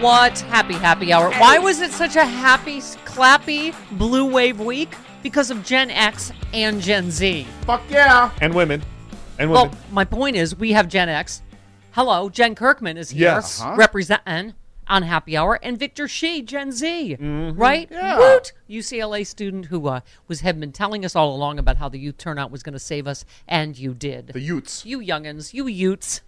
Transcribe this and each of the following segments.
What happy happy hour? Why was it such a happy, clappy blue wave week? Because of Gen X and Gen Z. Fuck yeah. And women. And women. Well, my point is, we have Gen X. Hello, Jen Kirkman is here Yes. Uh-huh. representing on Happy Hour, and Victor Shi, Gen Z, right? Yeah. Woot! UCLA student who uh, was had been telling us all along about how the youth turnout was going to save us, and you did. the Utes. You youngins, you Utes,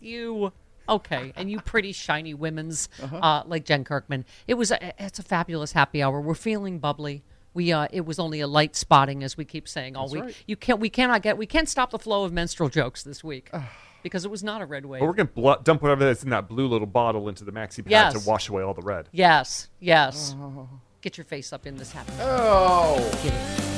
you okay, and you pretty shiny women's Uh-huh. uh, like Jen Kirkman. It was a, it's a fabulous happy hour. We're feeling bubbly. We uh, it was only a light spotting, as we keep saying all week. right. You can't we cannot get we can't stop the flow of menstrual jokes this week because it was not a red wave. But we're gonna blo- dump whatever that's in that blue little bottle into the maxi pad Yes. to wash away all the red. yes, yes. Get your face up in this happy. Oh.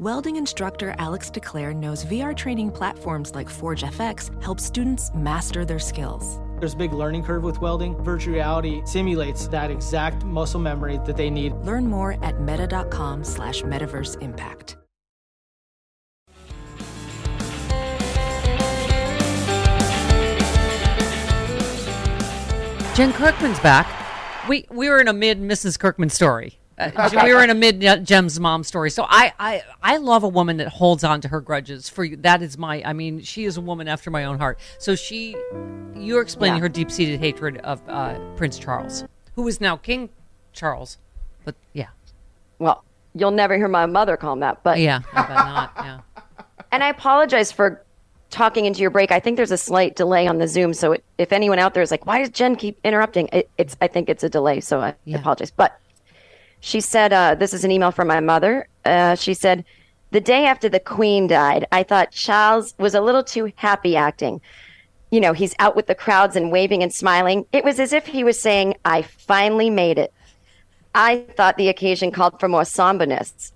Welding instructor Alex DeClaire knows VR training platforms like Forge FX help students master their skills. There's a big learning curve with welding. Virtual reality simulates that exact muscle memory that they need. Learn more at meta.com slash metaverse impact. Jen Kirkman's back. We we were in a mid Mrs. Kirkman story. Uh, we were in a mid uh, Jen's mom story. So I, I I love a woman that holds on to her grudges. For you, that is my. I mean, she is a woman after my own heart. So she, you're explaining Yeah. her deep seated hatred of uh, Prince Charles, who is now King Charles. But yeah, Well, you'll never hear my mother call him that, but yeah, I not. Yeah. And I apologize for talking into your break. I think there's a slight delay on the Zoom, so it, if anyone out there is like, "Why does Jen keep interrupting?" It, it's I think it's a delay, so I Yeah. apologize. But she said, uh, "This is an email from my mother." Uh, she said, "The day after the Queen died, I thought Charles was a little too happy acting." You know, he's out with the crowds and waving and smiling. It was as if he was saying, I finally made it. I thought the occasion called for more somberness.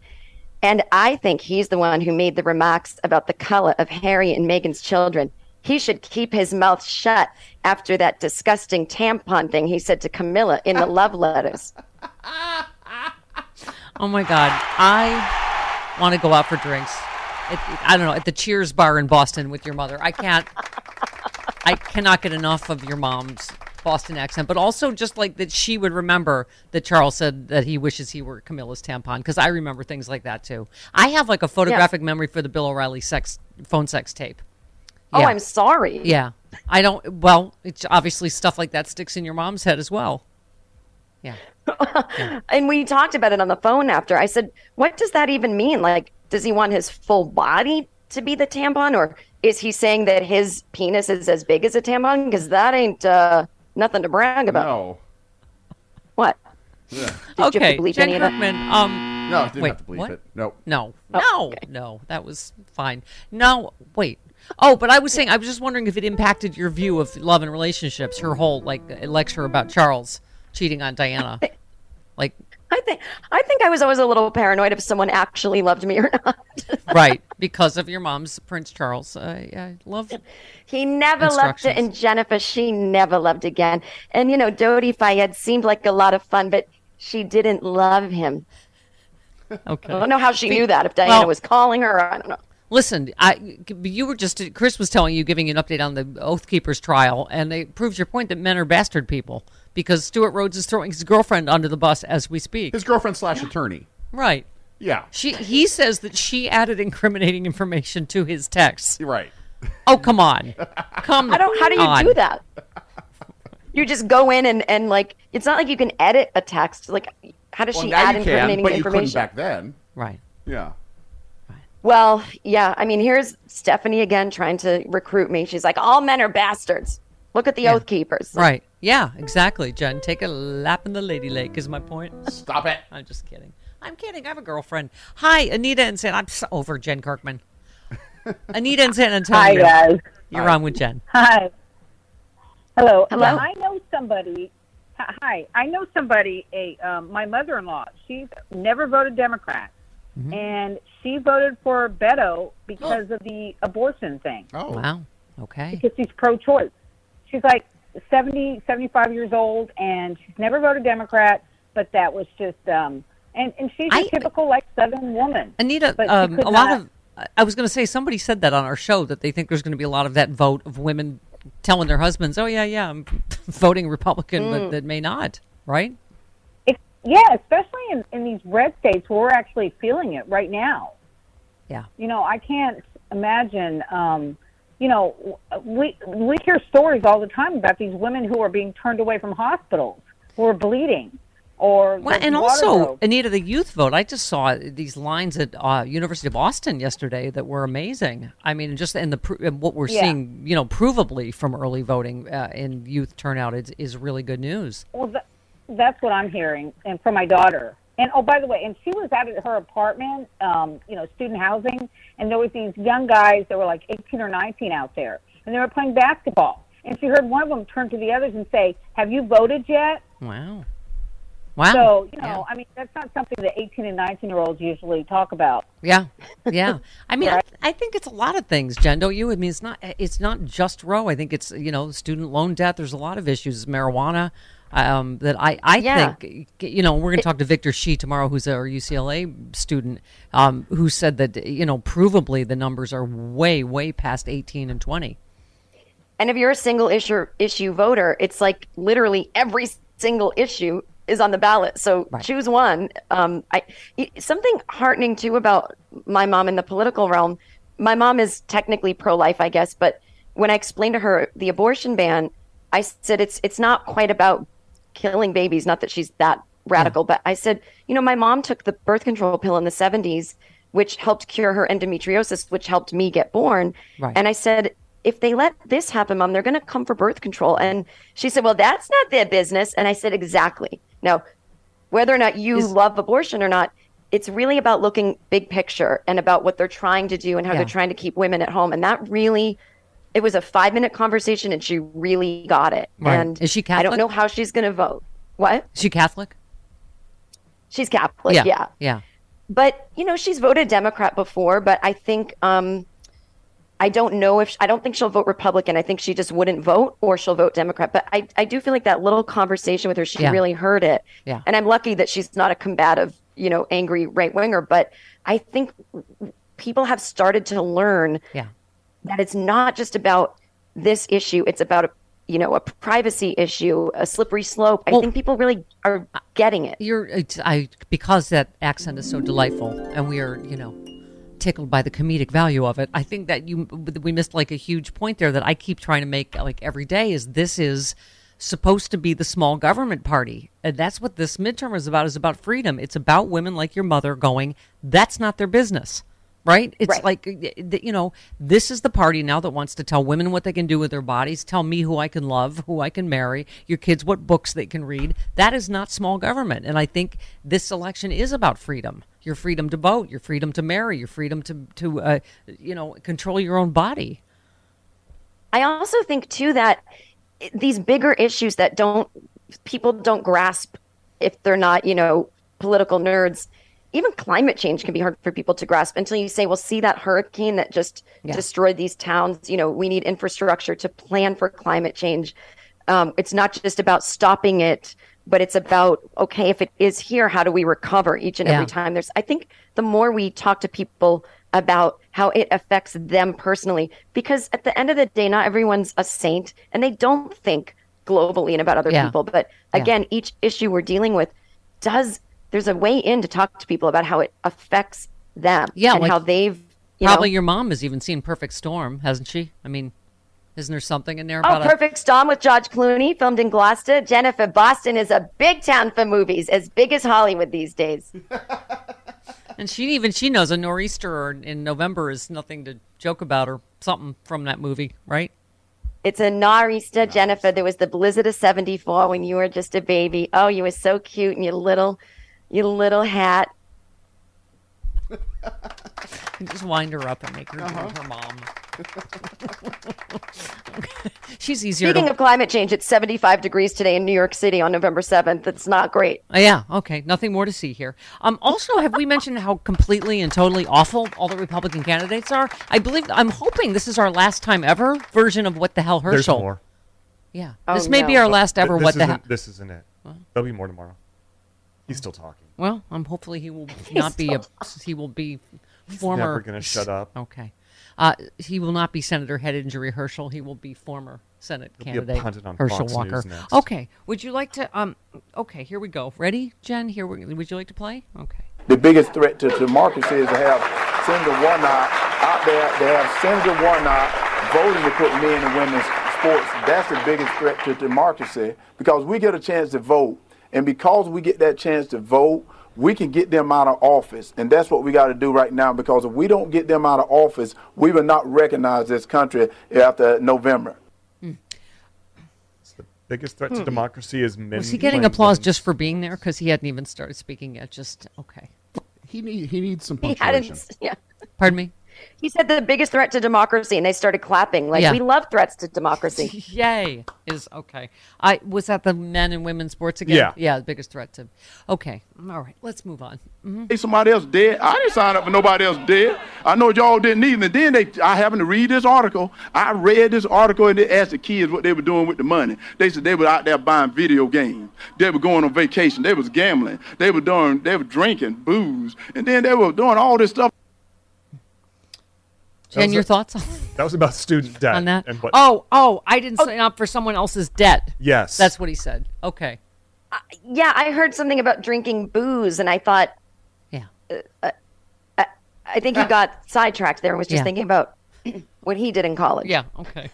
And I think he's the one who made the remarks about the color of Harry and Meghan's children. He should keep his mouth shut after that disgusting tampon thing he said to Camilla in the love letters. Oh my God, I want to go out for drinks at, I don't know at the Cheers bar in Boston with your mother. I can't. I cannot get enough of your mom's Boston accent, but also just like that she would remember that Charles said that he wishes he were Camilla's tampon because I remember things like that too. I have like a photographic memory for the Bill O'Reilly sex phone sex tape. Oh, I'm sorry. Yeah, I don't. Well, it's obviously stuff like that sticks in your mom's head as well. Yeah. And we talked about it on the phone after. I said, "What does that even mean? Like, does he want his full body to be the tampon, or is he saying that his penis is as big as a tampon? Because that ain't uh, nothing to brag about. No. What? Did you have to okay, bleep Jen any of that? Kirkman. Um, No, I didn't wait, have to bleep what? it. Nope. No, Oh, no, okay. no. That was fine. No, wait. Oh, but I was saying, I was just wondering if it impacted your view of love and relationships. Her whole like lecture about Charles cheating on Diana. Like, I think I think I was always a little paranoid if someone actually loved me or not. right, because of your mom's Prince Charles. I, I love. He never loved it, and Jennifer, she never loved again. And you know, Dodi Fayed seemed like a lot of fun, but she didn't love him. Okay. I don't know how she knew that. If Diana Well- was calling her, I don't know. Listen, I you were just Chris was telling you, giving you an update on the Oath Keepers trial, and it proves your point that men are bastard people because Stewart Rhodes is throwing his girlfriend under the bus as we speak. His girlfriend slash attorney. Right. Yeah. She he says that she added incriminating information to his texts. You're right. Oh come on, come I don't. How do you on. do that? You just go in and and like it's not like you can edit a text. Like, how does Well, she add you can, incriminating but you couldn't information? back then. Right. Yeah. Well, yeah. I mean, here's Stephanie again trying to recruit me. She's like, all men are bastards. Look at the Oath Keepers. Right. Yeah. Exactly. Jen, take a lap in the lady lake is my point. Stop it. I'm just kidding. I'm kidding. I have a girlfriend. Hi, Anita and San. I'm so over Jen Kirkman. Anita and San Antonio. Hi, guys. You're on with Jen. Hi. Hello. Hello. Yeah, I know somebody. hi- Hi. I know somebody. A um, my mother-in-law. She's never voted Democrat, Mm-hmm. and she voted for Beto because of the abortion thing. Oh. Wow. Okay. Because she's pro-choice. She's like 70, 75 years old, and she's never voted Democrat. But that was just. um and, and she's a I- typical like Southern woman. Anita, um, a lot not- of. I was going to say somebody said that on our show that they think there's going to be a lot of that vote of women telling their husbands, "Oh yeah, yeah, I'm voting Republican," Mm. but that may not. Right? It, yeah, especially in, in these red states where we're actually feeling it right now. Yeah. You know, I can't imagine. Um, you know, we we hear stories all the time about these women who are being turned away from hospitals who are bleeding, or Well, and also. Anita, the youth vote. I just saw these lines at uh, University of Austin yesterday that were amazing. I mean, just and the and what we're Yeah. seeing, you know, provably from early voting uh, in youth turnout is, is really good news. Well, th- that's what I'm hearing, and from my daughter. And oh, by the way, and she was out at her apartment, um, you know, student housing, and there was these young guys that were like 18 or 19 out there, and they were playing basketball. And she heard one of them turn to the others and say, "Have you voted yet?" Wow. Wow. So you know, Yeah. I mean, that's not something that 18 and 19 year olds usually talk about. Yeah, yeah. I mean, I, I think it's a lot of things, Jen. Don't you? I mean, it's not. It's not just Roe. I think it's you know student loan debt. There's a lot of issues. Marijuana. Um, that I, I Yeah. think you know we're going to talk to Victor Shi tomorrow, who's our UCLA student, um, who said that you know provably the numbers are way way past 18 and 20. And if you're a single issue issue voter, it's like literally every single issue is on the ballot. So choose one. Um, I something heartening too about my mom in the political realm. My mom is technically pro life, I guess, but when I explained to her the abortion ban, I said it's it's not quite about killing babies. Not that she's that radical, but I said, you know, my mom took the birth control pill in the 70s, which helped cure her endometriosis, which helped me get born. Right. And I said, if they let this happen, mom, they're going to come for birth control. And she said, well, that's not their business. And I said, exactly. Now, whether or not you love abortion or not, it's really about looking big picture and about what they're trying to do and how Yeah. they're trying to keep women at home. And that really, it was a five minute conversation and she really got it. Right. And Is she Catholic? I don't know how she's going to vote. What? Is she Catholic? She's Catholic. yeah, yeah. yeah. but you know she's voted democrat before but i think um i don't know if i don't think she'll vote republican i think she just wouldn't vote or she'll vote democrat but i, I do feel like that little conversation with her she Yeah. really heard it Yeah. and i'm lucky that she's not a combative you know angry right winger but i think people have started to learn Yeah. That it's not just about this issue, it's about a you know, a privacy issue, a slippery slope. I Well- think people really are getting it. You're it's, I because that accent is so delightful, and we are you know tickled by the comedic value of it. I think that you we missed like a huge point there that I keep trying to make like every day is this is supposed to be the small government party, and that's what this midterm is about. Is about freedom. It's about women like your mother going. That's not their business. Right? It's Right. like, you know, this is the party now that wants to tell women what they can do with their bodies, tell me who I can love, who I can marry, your kids what books they can read. That is not small government. And I think this election is about freedom your freedom to vote, your freedom to marry, your freedom to, to uh, you know, control your own body. I also think too that these bigger issues that don't people don't grasp if they're not, you know, political nerds. Even climate change can be hard for people to grasp until you say, "Well, see that hurricane that just Yeah. destroyed these towns. You know, we need infrastructure to plan for climate change. Um, it's not just about stopping it, but it's about okay, if it is here, how do we recover each and every time? There's, I think, the more we talk to people about how it affects them personally, because at the end of the day, not everyone's a saint, and they don't think globally and about other Yeah. people. But Yeah. again, each issue we're dealing with does. There's a way in to talk to people about how it affects them Yeah, and like how they've you Probably know, your mom has even seen Perfect Storm, hasn't she? I mean, isn't there something in there Oh, about a- Perfect Storm with George Clooney, filmed in Gloucester. Jennifer, Boston is a big town for movies, as big as Hollywood these days. And she even she knows a nor'easter in November is nothing to joke about or something from that movie, right? It's a nor'easter, Jennifer. There was the blizzard of '74 when you were just a baby. Oh, you were so cute in your little, your little hat. Just wind her up and make her Uh-huh. her mom. She's easier Speaking to. of climate change, it's 75 degrees today in New York City on November 7th. It's not great. Oh, yeah. Okay. Nothing more to see here. Um. Also, have we mentioned how completely and totally awful all the Republican candidates are? I believe. I'm hoping this is our last time ever version of what the hell Herschel. There's more. Yeah. Oh, this may be our last Th- ever. this what the hell? This isn't it. There'll be more tomorrow. He's still talking. Well, I'm hopefully he will not be a. He will be former. never gonna shut up. Okay. Uh, he will not be Senator Head Injury Herschel. He will be former Senate He'll candidate Herschel Fox Walker. Okay. Would you like to? Um. Okay. Here we go. Ready, Jen? Here. We, would you like to play? Okay. The biggest threat to democracy is to have Senator Warnock out there, to have Senator Warnock voting to put men and women's sports. That's the biggest threat to democracy because we get a chance to vote. And because we get that chance to vote, we can get them out of office. And that's what we got to do right now because if we don't get them out of office, we will not recognize this country after November. The Biggest threat to democracy is men. Hmm. Was he getting applause women's- just for being there? Because he hadn't even started speaking yet. Just okay. He need he needs some He punctuation. hadn't. Yeah. Pardon me. He said the biggest threat to democracy, and they started clapping. Like Yeah. we love threats to democracy. Yay is okay. I was that the men and women's sports again. Yeah. Yeah. The biggest threat to. Okay. All right. Let's move on. hmm Hey, somebody else dead. I didn't sign up for nobody else dead. I know y'all didn't either. And then they, I happened to read this article. I read this article and they asked the kids what they were doing with the money. They said they were out there buying video games. They were going on vacation. They was gambling. They were doing, they were drinking booze, and then they were doing all this stuff. Jen, your thoughts on, That was about student debt on that? and what. Oh, oh, I didn't sign up for someone else's debt. Yes. That's what he said. Okay. yeah, I heard something about drinking booze, and I thought, Yeah. uh, I, I think he got sidetracked there and was just Yeah. thinking about what he did in college. Yeah. Okay.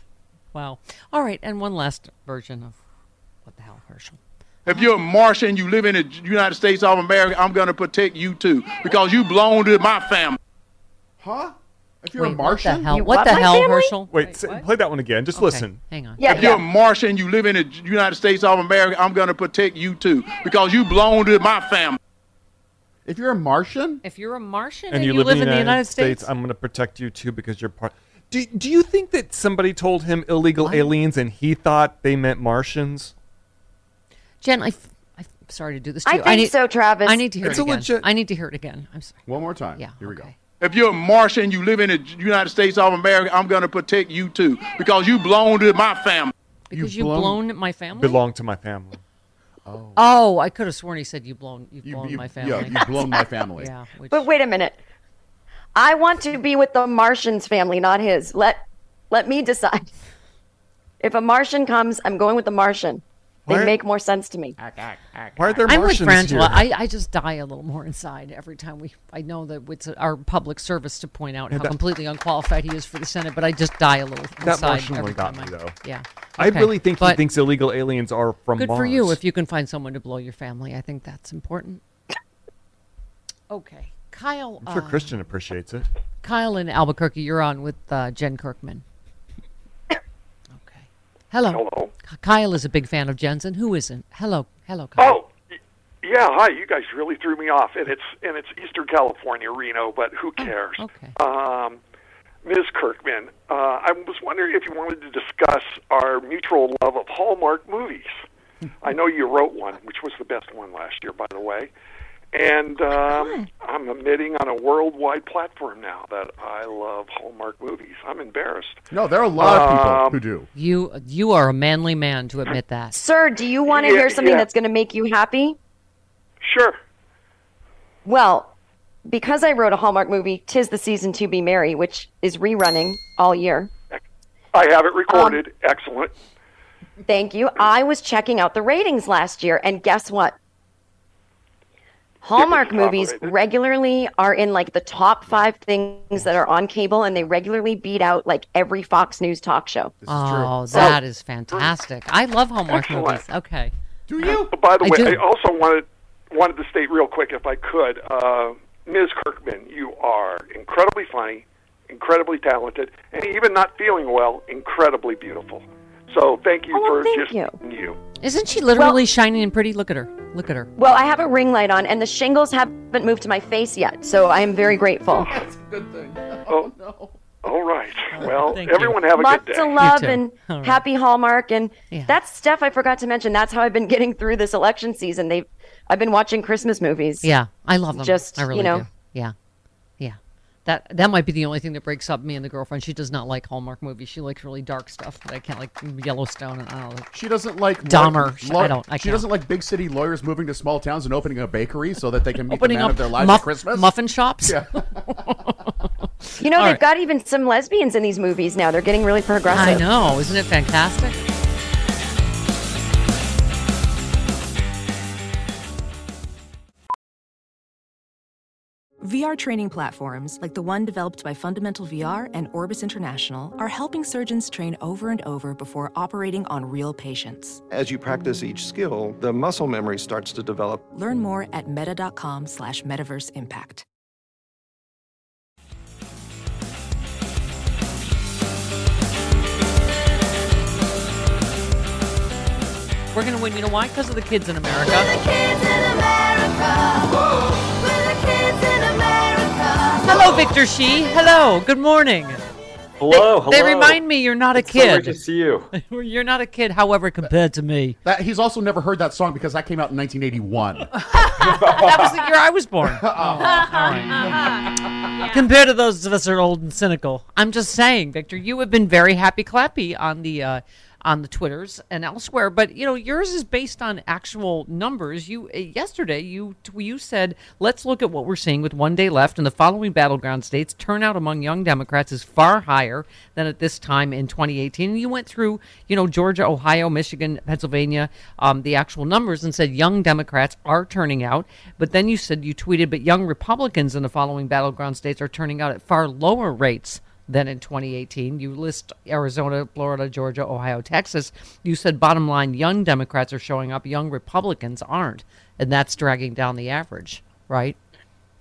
Wow. All right. And one last version of what the hell, Herschel. If you're a Martian, you live in the United States of America, I'm going to protect you too because you belong to my family. Huh? If you're Wait, a Martian, What the hell? You What what, the hell. Herschel? Wait, s- play that one again. Just Okay, listen. Hang on. Yeah, If you're a Martian, you live in the United States of America, I'm going to protect you too because you belong to my family. if you're a Martian, If you're a Martian And you, live, in the United, States, I'm going to protect you too because you're part. Do, do you think that somebody told him illegal aliens and he thought they meant Martians? Jen, I, f- I'm sorry to do this to I you. think need, so, Travis. I need to hear It's it a again. legit- I need to hear it again. I'm sorry. one more time. Yeah. Here we go. If you're a Martian, you live in the United States of America, I'm going to protect you too because you belong to my family. Because You've you've blown- blown, my family. Belong to my family. Oh, oh I could have sworn he said you've blown, you've You, blown you- my family. Yeah, you've blown my family. Yeah, which, But wait a minute. I want to be with the Martian's family, not his. Let let me decide. If a Martian comes, I'm going with the Martian. They Why- make more sense to me. Why are there I'm with Martians Frangela. here? I, I just die a little more inside every time we. I know that it's our public service to point out how that- completely unqualified he is for the Senate, but I just die a little That inside Martian every one got time me, I, though. Yeah, I really think he thinks illegal aliens are from Good Mars. for you if you can find someone to blow your family. I think that's important. Okay, Kyle. I'm sure uh, Christian appreciates it. Kyle in Albuquerque, you're on with uh, Jen Kirkman. Hello. Hello. Kyle is a big fan of Jensen. who isn't? Hello. Hello, Kyle. Oh, yeah. Hi. You guys really threw me off, and it's and it's Eastern California, Reno. But who cares? okay. Um, Ms. Kirkman, uh, I was wondering if you wanted to discuss our mutual love of Hallmark movies. I know you wrote one, which was the best one last year, by the way. And um, I'm admitting on a worldwide platform now that I love Hallmark movies. I'm embarrassed. No, there are a lot of people Um, who do. You you are a manly man to admit that. Sir, do you want to Yeah, hear something yeah. that's going to make you happy? Sure. Well, because I wrote a Hallmark movie, Tis the Season to Be Merry, which is rerunning all year. I have it recorded. Excellent. Thank you. I was checking out the ratings last year, and guess what? Hallmark movies regularly are in like the top five things that are on cable, and they regularly beat out like every Fox News talk show. Oh, that is fantastic. I love Hallmark Excellent. movies. Okay. Do you? Oh, By the I way, do. I also wanted wanted to state real quick, if I could, uh, Ms. Kirkman, you are incredibly funny, incredibly talented, and even not feeling well, incredibly beautiful. So thank you Oh, for thank just you. you. Isn't she literally shining and pretty? Look at her. Look at her. Well, I have a ring light on, and the shingles haven't moved to my face yet, so I am very grateful. That's a good thing. Oh, oh, no. All right. Well, Thank you. everyone have a Lots good day. Lots of love and All right. happy Hallmark, and Yeah. that's stuff I forgot to mention. That's how I've been getting through this election season. They've, I've been watching Christmas movies. Yeah, I love them. Just, I really you know. do. Yeah, yeah. That that might be the only thing that breaks up me and the girlfriend. She does not like Hallmark movies. She likes really dark stuff that I can't like Yellowstone and I don't. She doesn't like Dahmer. law- I don't- I she can't. doesn't like big city lawyers moving to small towns and opening a bakery so that they can meet Opening the man up of their lives muff- at Christmas. muffin shops. Yeah. You know, All they've right. got even some lesbians in these movies now. They're getting really progressive. I know. Isn't it fantastic? VR training platforms, like the one developed by Fundamental VR and Orbis International, are helping surgeons train over and over before operating on real patients. As you practice each skill, the muscle memory starts to develop. Learn more at meta.com slash metaverse impact. We're gonna win. You know why? Because of the kids in America. Hello, Victor Shi. Hello. Good morning. Hello, They hello. remind me you're not a It's so great kid. to see you. you're not a kid, however, compared to me. That, he's also never heard that song because that came out in 1981. that was the year I was born. Oh, all right. Compared to those of us that are old and cynical, I'm just saying, Victor, you have been very happy clappy on the uh, on the twitters and elsewhere, but you know yours is based on actual numbers. You uh, yesterday you you said let's look at what we're seeing with one day left in the following battleground states. Turnout among young Democrats is far higher than at this time in 2018. And you went through you know Georgia, Ohio, Michigan, Pennsylvania, um, the actual numbers, and said young Democrats are turning out. But then you said you tweeted, but young Republicans in the following battleground states are turning out at far lower rates than in 2018. You list Arizona, Florida, Georgia, Ohio, Texas. You said bottom line, young Democrats are showing up, young Republicans aren't, and that's dragging down the average, right?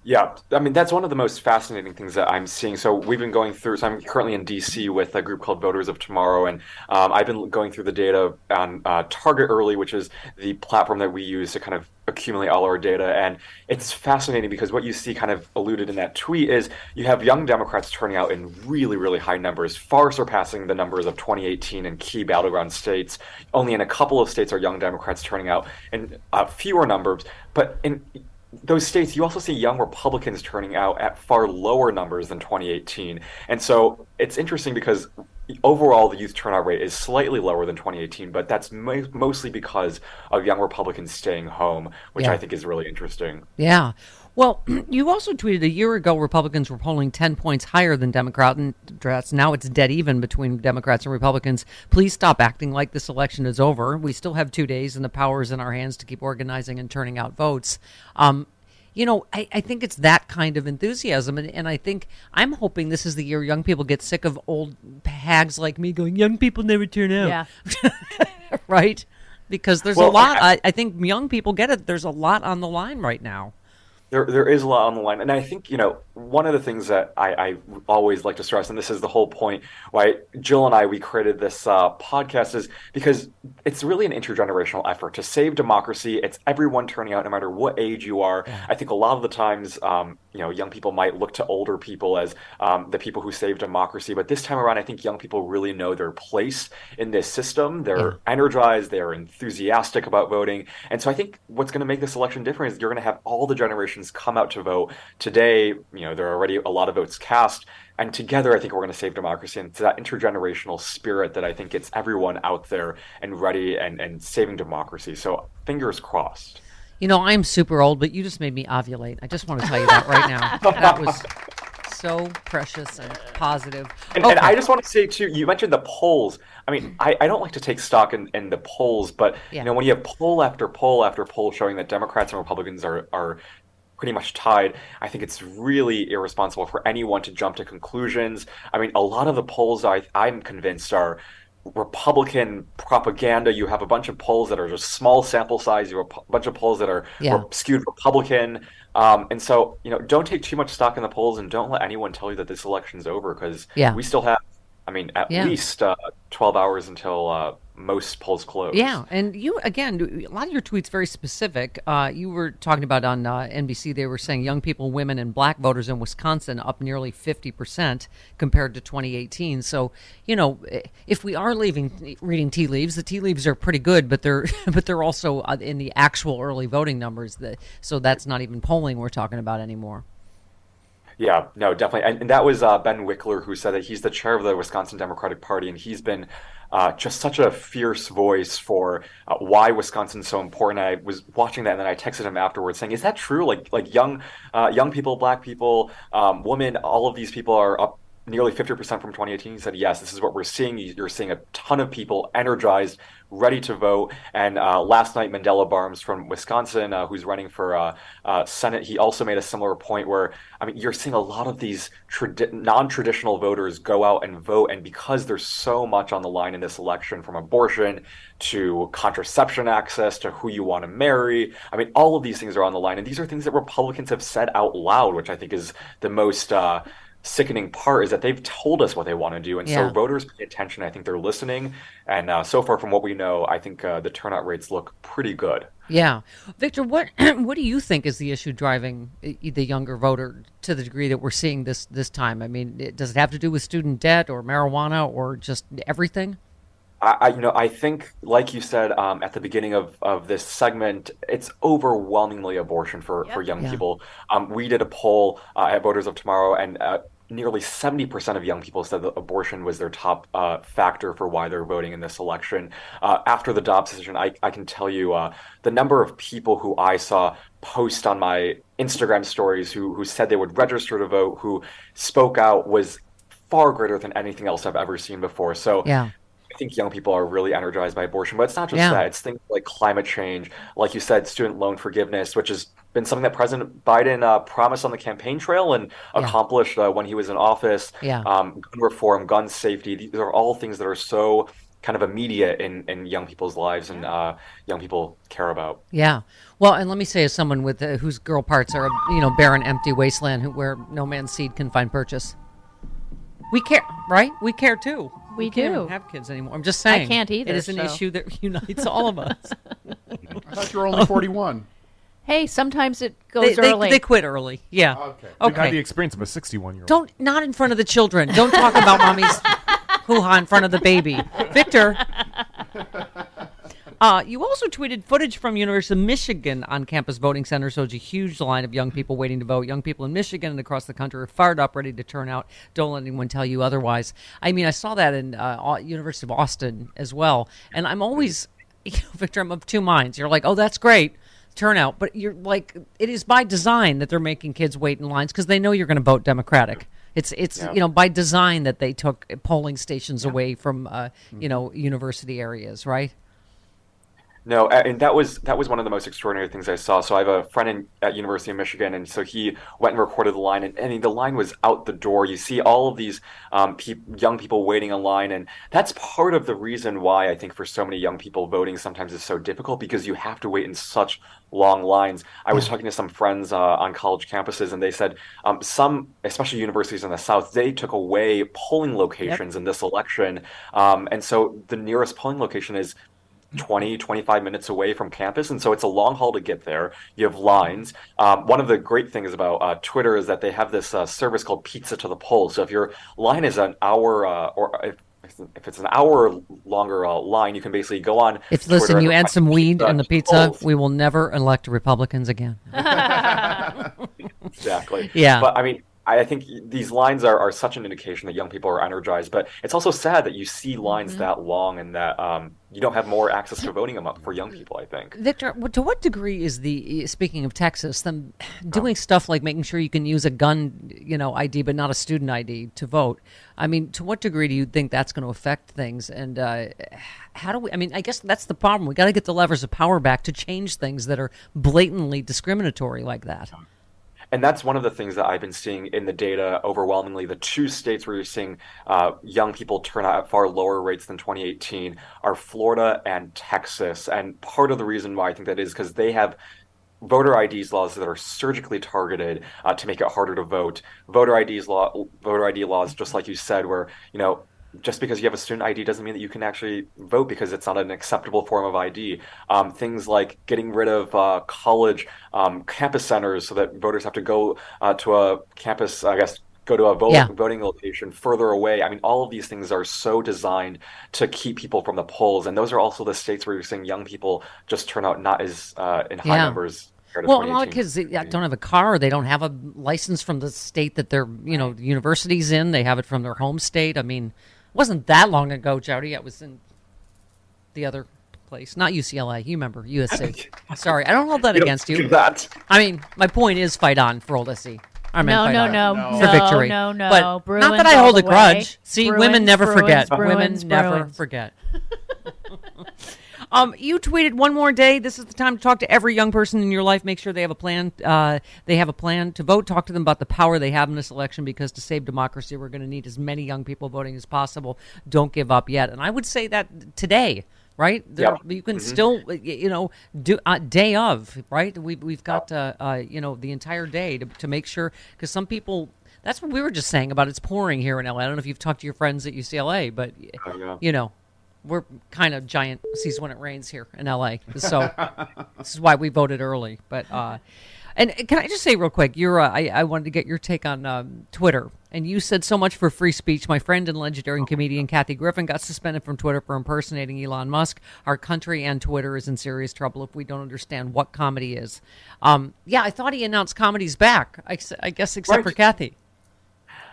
Yeah, I mean that's one of the most fascinating things that I'm seeing. So we've been going through. So I'm currently in DC with a group called Voters of Tomorrow, and um, I've been going through the data on uh, Target Early, which is the platform that we use to kind of accumulate all our data. And it's fascinating because what you see, kind of alluded in that tweet, is you have young Democrats turning out in really, really high numbers, far surpassing the numbers of 2018 in key battleground states. Only in a couple of states are young Democrats turning out in uh, fewer numbers, but in those states, you also see young Republicans turning out at far lower numbers than 2018. And so it's interesting because overall the youth turnout rate is slightly lower than 2018, but that's mo- mostly because of young Republicans staying home, which Yeah. I think is really interesting. Yeah. Well, you also tweeted a year ago Republicans were polling 10 points higher than Democrats. Now it's dead even between Democrats and Republicans. Please stop acting like this election is over. We still have two days, and the power is in our hands to keep organizing and turning out votes. Um, you know, I, I, think it's that kind of enthusiasm. And, and, I think I'm hoping this is the year young people get sick of old hags like me going, young people never turn out. Yeah. right? Because there's well, a lot. I, I think young people get it. There's a lot on the line right now there there is a lot on the line, and I think you know one of the things that I, I always like to stress, and this is the whole point why Jill and I we created this uh, podcast, is because it's really an intergenerational effort to save democracy. It's everyone turning out, no matter what age you are. I think a lot of the times, um, you know, young people might look to older people as um, the people who save democracy, but this time around, I think young people really know their place in this system. They're energized, they're enthusiastic about voting, and so I think what's going to make this election different is you're going to have all the generations come out to vote. Today, you know, there are already a lot of votes cast. And together, I think we're going to save democracy. And it's that intergenerational spirit that I think gets everyone out there and ready and, and saving democracy. So fingers crossed. You know, I'm super old, but you just made me ovulate. I just want to tell you that right now. that was so precious and positive. And, okay. and, I just want to say too, you mentioned the polls. I mean, I, I don't like to take stock in, in the polls, but yeah. you know, when you have poll after poll after poll showing that Democrats and Republicans are are pretty much tied. I think it's really irresponsible for anyone to jump to conclusions. I mean, a lot of the polls I, I'm convinced are Republican propaganda. You have a bunch of polls that are just small sample size. You have a bunch of polls that are yeah. skewed Republican. Um, and so, you know, don't take too much stock in the polls and don't let anyone tell you that this election's over because yeah. we still have, I mean, at yeah. least uh, 12 hours until uh, most polls close. Yeah, and you again, a lot of your tweets very specific. Uh, you were talking about on uh, NBC. They were saying young people, women, and black voters in Wisconsin up nearly fifty percent compared to 2018. So you know, if we are leaving reading tea leaves, the tea leaves are pretty good, but they're but they're also uh, in the actual early voting numbers. That so that's not even polling we're talking about anymore. Yeah, no, definitely. And, and that was uh, Ben Wickler who said that he's the chair of the Wisconsin Democratic Party, and he's been uh, just such a fierce voice for uh, why Wisconsin's so important. I was watching that, and then I texted him afterwards saying, "Is that true? Like, like young, uh, young people, black people, um, women, all of these people are up nearly 50% from 2018. He said, yes, this is what we're seeing. You're seeing a ton of people energized, ready to vote. And uh, last night, Mandela Barnes from Wisconsin, uh, who's running for uh, uh Senate, he also made a similar point where, I mean, you're seeing a lot of these tradi- non traditional voters go out and vote. And because there's so much on the line in this election, from abortion to contraception access to who you want to marry, I mean, all of these things are on the line. And these are things that Republicans have said out loud, which I think is the most uh, sickening part is that they've told us what they want to do, and yeah. so voters pay attention. I think they're listening, and uh, so far from what we know, I think uh, the turnout rates look pretty good. Yeah, Victor, what what do you think is the issue driving the younger voter to the degree that we're seeing this this time? I mean, it, does it have to do with student debt or marijuana or just everything? I, you know, I think, like you said um, at the beginning of, of this segment, it's overwhelmingly abortion for, yep. for young yeah. people. Um, we did a poll uh, at Voters of Tomorrow, and uh, nearly 70% of young people said that abortion was their top uh, factor for why they're voting in this election. Uh, after the Dobbs decision, I, I can tell you uh, the number of people who I saw post on my Instagram stories who, who said they would register to vote, who spoke out, was far greater than anything else I've ever seen before. So yeah. I think young people are really energized by abortion, but it's not just yeah. that. It's things like climate change, like you said, student loan forgiveness, which has been something that President Biden uh, promised on the campaign trail and yeah. accomplished uh, when he was in office. Yeah. Um, gun reform, gun safety. These are all things that are so kind of immediate in, in young people's lives and uh, young people care about. Yeah. Well, and let me say, as someone with uh, whose girl parts are, you know, barren, empty wasteland, who, where no man's seed can find purchase. We care, right? We care too. We, we do have kids anymore. I'm just saying. I can't either. It is an so. issue that unites all of us. I thought you were only 41. Hey, sometimes it goes they, early. They, they quit early. Yeah. Okay. Okay. You've had the experience of a 61 year old. Don't not in front of the children. Don't talk about mommy's hoo ha in front of the baby. Victor. Uh, you also tweeted footage from University of Michigan on campus voting center shows a huge line of young people waiting to vote. Young people in Michigan and across the country are fired up, ready to turn out. Don't let anyone tell you otherwise. I mean, I saw that in uh, University of Austin as well, and I'm always, you know, Victor, I'm of two minds. You're like, oh, that's great. turnout, but you're like it is by design that they're making kids wait in lines because they know you're going to vote Democratic. It's it's Yeah. you know by design that they took polling stations away from uh, you know university areas, right? No, and that was that was one of the most extraordinary things I saw. So I have a friend in, at University of Michigan, and so he went and recorded the line, and, and the line was out the door. You see all of these um, pe- young people waiting in line, and that's part of the reason why I think for so many young people voting sometimes is so difficult because you have to wait in such long lines. I was talking to some friends uh, on college campuses, and they said um, some, especially universities in the South, they took away polling locations in this election, um, and so the nearest polling location is 20, 25 minutes away from campus. And so it's a long haul to get there. You have lines. Um, one of the great things about uh, Twitter is that they have this uh, service called Pizza to the Polls. So if your line is an hour, uh, or if, if it's an hour longer uh, line, you can basically go on. If Twitter listen, you add some weed pizza in the the pizza, polls. we will never elect Republicans again. exactly. Yeah. But I mean, I I think these lines are, are such an indication that young people are energized. But it's also sad that you see lines Mm-hmm. that long and that um, you don't have more access to voting them up for young people. I think. Victor, to what degree is the speaking of Texas, them doing stuff like making sure you can use a gun, you know, ID but not a student ID to vote? I mean, to what degree do you think that's going to affect things? And uh, how do we? I mean, I guess that's the problem. We got to get the levers of power back to change things that are blatantly discriminatory like that. And that's one of the things that I've been seeing in the data overwhelmingly. The two states where you're seeing uh, young people turn out at far lower rates than 2018 are Florida and Texas. And part of the reason why I think that is because they have voter IDs laws that are surgically targeted uh, to make it harder to vote. Voter IDs law, voter ID laws, just like you said, where you know just because you have a student ID doesn't mean that you can actually vote because it's not an acceptable form of ID. Um, things like getting rid of uh, college um, campus centers so that voters have to go uh, to a campus, I guess, go to a vote, Yeah. voting location further away. I mean, all of these things are so designed to keep people from the polls. And those are also the states where you're seeing young people just turn out not as uh, in high Yeah. numbers. Well, a lot of kids they don't have a car. They don't have a license from the state that their you know university's in. They have it from their home state. I mean, wasn't that long ago, Jody. It was in the other place, not UCLA. You remember USC? Sorry, I don't hold that You don't against you. do that. I mean, my point is fight on for old SC. I meant No, fight no, no, for no, victory. no, no. But not that I hold a grudge. way. See, Bruins, women never Bruins, forget. Bruins, women never forget. Um, you tweeted one more day. This is the time to talk to every young person in your life. Make sure they have a plan. Uh, they have a plan to vote. Talk to them about the power they have in this election. Because to save democracy, we're going to need as many young people voting as possible. Don't give up yet. And I would say that today, right? There, Yep. You can Mhm. still, you know, do uh, day of, right? We we've got uh, uh, you know the entire day to to make sure because some people. That's what we were just saying about it's pouring here in LA. I don't know if you've talked to your friends at UCLA, but Oh, you know, we're kind of giant sees when it rains here in LA. So this is why we voted early. But uh, and can I just say real quick, you're uh, I, I wanted to get your take on um, Twitter. And you said so much for free speech. My friend and legendary comedian Kathy Griffin got suspended from Twitter for impersonating Elon Musk. Our country and Twitter is in serious trouble if we don't understand what comedy is. Um, yeah, I thought he announced comedy's back. I guess except Right. for Kathy.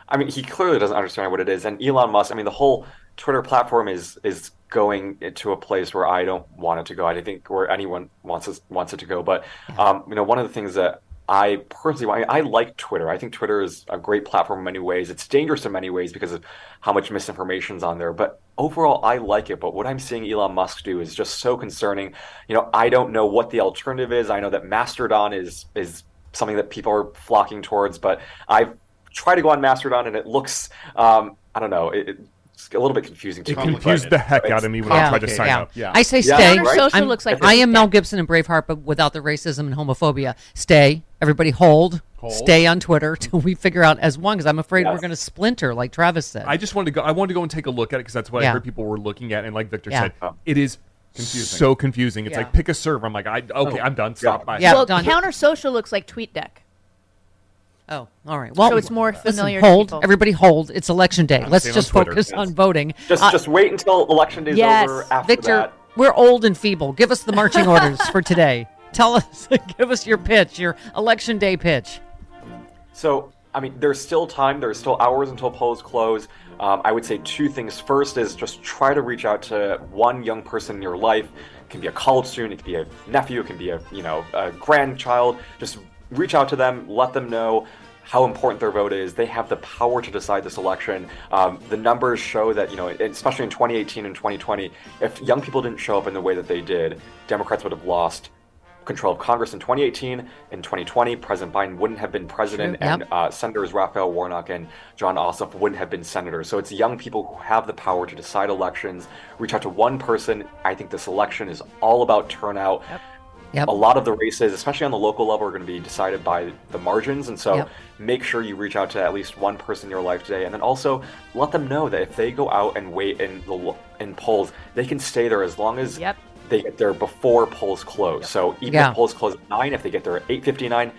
I mean, he clearly doesn't understand what it is. And Elon Musk, I mean, the whole Twitter platform is is going into a place where I don't want it to go. I don't think where anyone wants it, wants it to go. But um, you know, one of the things that I personally, I, I like Twitter. I think Twitter is a great platform in many ways. It's dangerous in many ways because of how much misinformation's on there. But overall, I like it. But what I'm seeing Elon Musk do is just so concerning. You know, I don't know what the alternative is. I know that Mastodon is is something that people are flocking towards, but I've tried to go on Mastodon and it looks, um, I don't know, it, it's a little bit confusing to It me. confused the heck out of me when I tried to sign yeah. up. Yeah. I say Yeah, stay. right? Social I'm- looks like I am Mel Gibson and Braveheart, but without the racism and homophobia. Stay. Everybody hold. Hold. Stay on Twitter till we figure out as one, because I'm afraid we're Yes. going to splinter, like Travis said. I just wanted to go. I wanted to go and take a look at it because that's what Yeah. I heard people were looking at, and like Victor Yeah. said, oh. it is Confusing. so confusing. It's Yeah. like pick a server. I'm like, I okay, oh. I'm done. Stop. Bye. Yeah. well, done. counter social looks like TweetDeck. Oh, all right. Well, So it's more listen, familiar to hold. people. Everybody hold. It's election day. Let's staying on just focus Yes. on voting. Just, Uh, just wait until election day's yes, over after Victor, that. we're old and feeble. Give us the marching orders for today. Tell us, give us your pitch, your election day pitch. So, I mean, there's still time. There's still hours until polls close. Um, I would say two things. First is just try to reach out to one young person in your life. It can be a college student, it can be a nephew, it can be a you know a grandchild. Just reach out to them, let them know how important their vote is. They have the power to decide this election. Um, the numbers show that, you know, especially in 2018 and 2020, if young people didn't show up in the way that they did, Democrats would have lost control of Congress in 2018. In 2020, President Biden wouldn't have been president, Yep. and uh, Senators Raphael Warnock and Jon Ossoff wouldn't have been senators. So it's young people who have the power to decide elections. Reach out to one person. I think this election is all about turnout. Yep. A lot of the races, especially on the local level, are going to be decided by the margins. And so Yep. make sure you reach out to at least one person in your life today. And then also let them know that if they go out and wait in the in polls, they can stay there as long as Yep. they get there before polls close. So even Yeah. if polls close at 9, if they get there at 8.59,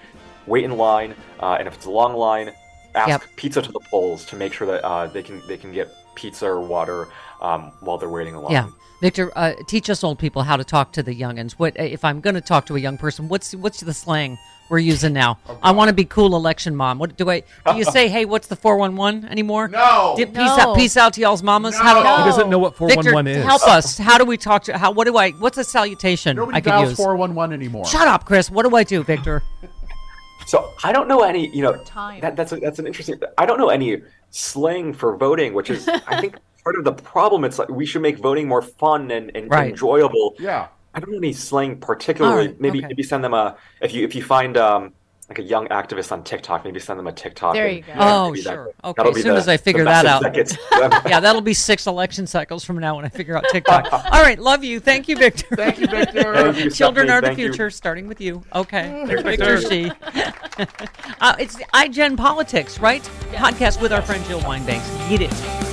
wait in line. Uh, and if it's a long line, ask Yep. pizza to the polls to make sure that uh, they can they can get pizza or water um, while they're waiting in line. Yeah. Victor, uh, teach us old people how to talk to the youngins. What if I'm going to talk to a young person? What's what's the slang we're using now? I want to be cool, election mom. What do I? Do you say, hey, what's the four one one anymore? No. Did, peace No. out, peace out to y'all's mamas. How do, No. He doesn't know what 411 is. help us. How do we talk to? How? What do I? What's a salutation Nobody I could dials use? 411 anymore. Shut up, Chris. What do I do, Victor? So I don't know any, you know, Time. that, that's a, that's an interesting. I don't know any slang for voting, which is I think part of the problem. It's like we should make voting more fun and, and Right. enjoyable. Yeah. I don't know any slang particularly. All right, maybe okay. maybe send them a if you if you find um like a young activist on TikTok, maybe send them a TikTok. There and- you go. Oh, maybe that- sure. Okay, as soon the- as I figure that out. that gets to them. yeah, that'll be six election cycles from now when I figure out TikTok. All right, love you. Thank you, Victor. Thank you, Victor. Thank you, Children Stephanie. are the Thank you. future, starting with you. Okay. Thanks, Victor Victor. Shi. uh, it's iGen Politics, right? Podcast with our friend Jill Wine-Banks. Get it.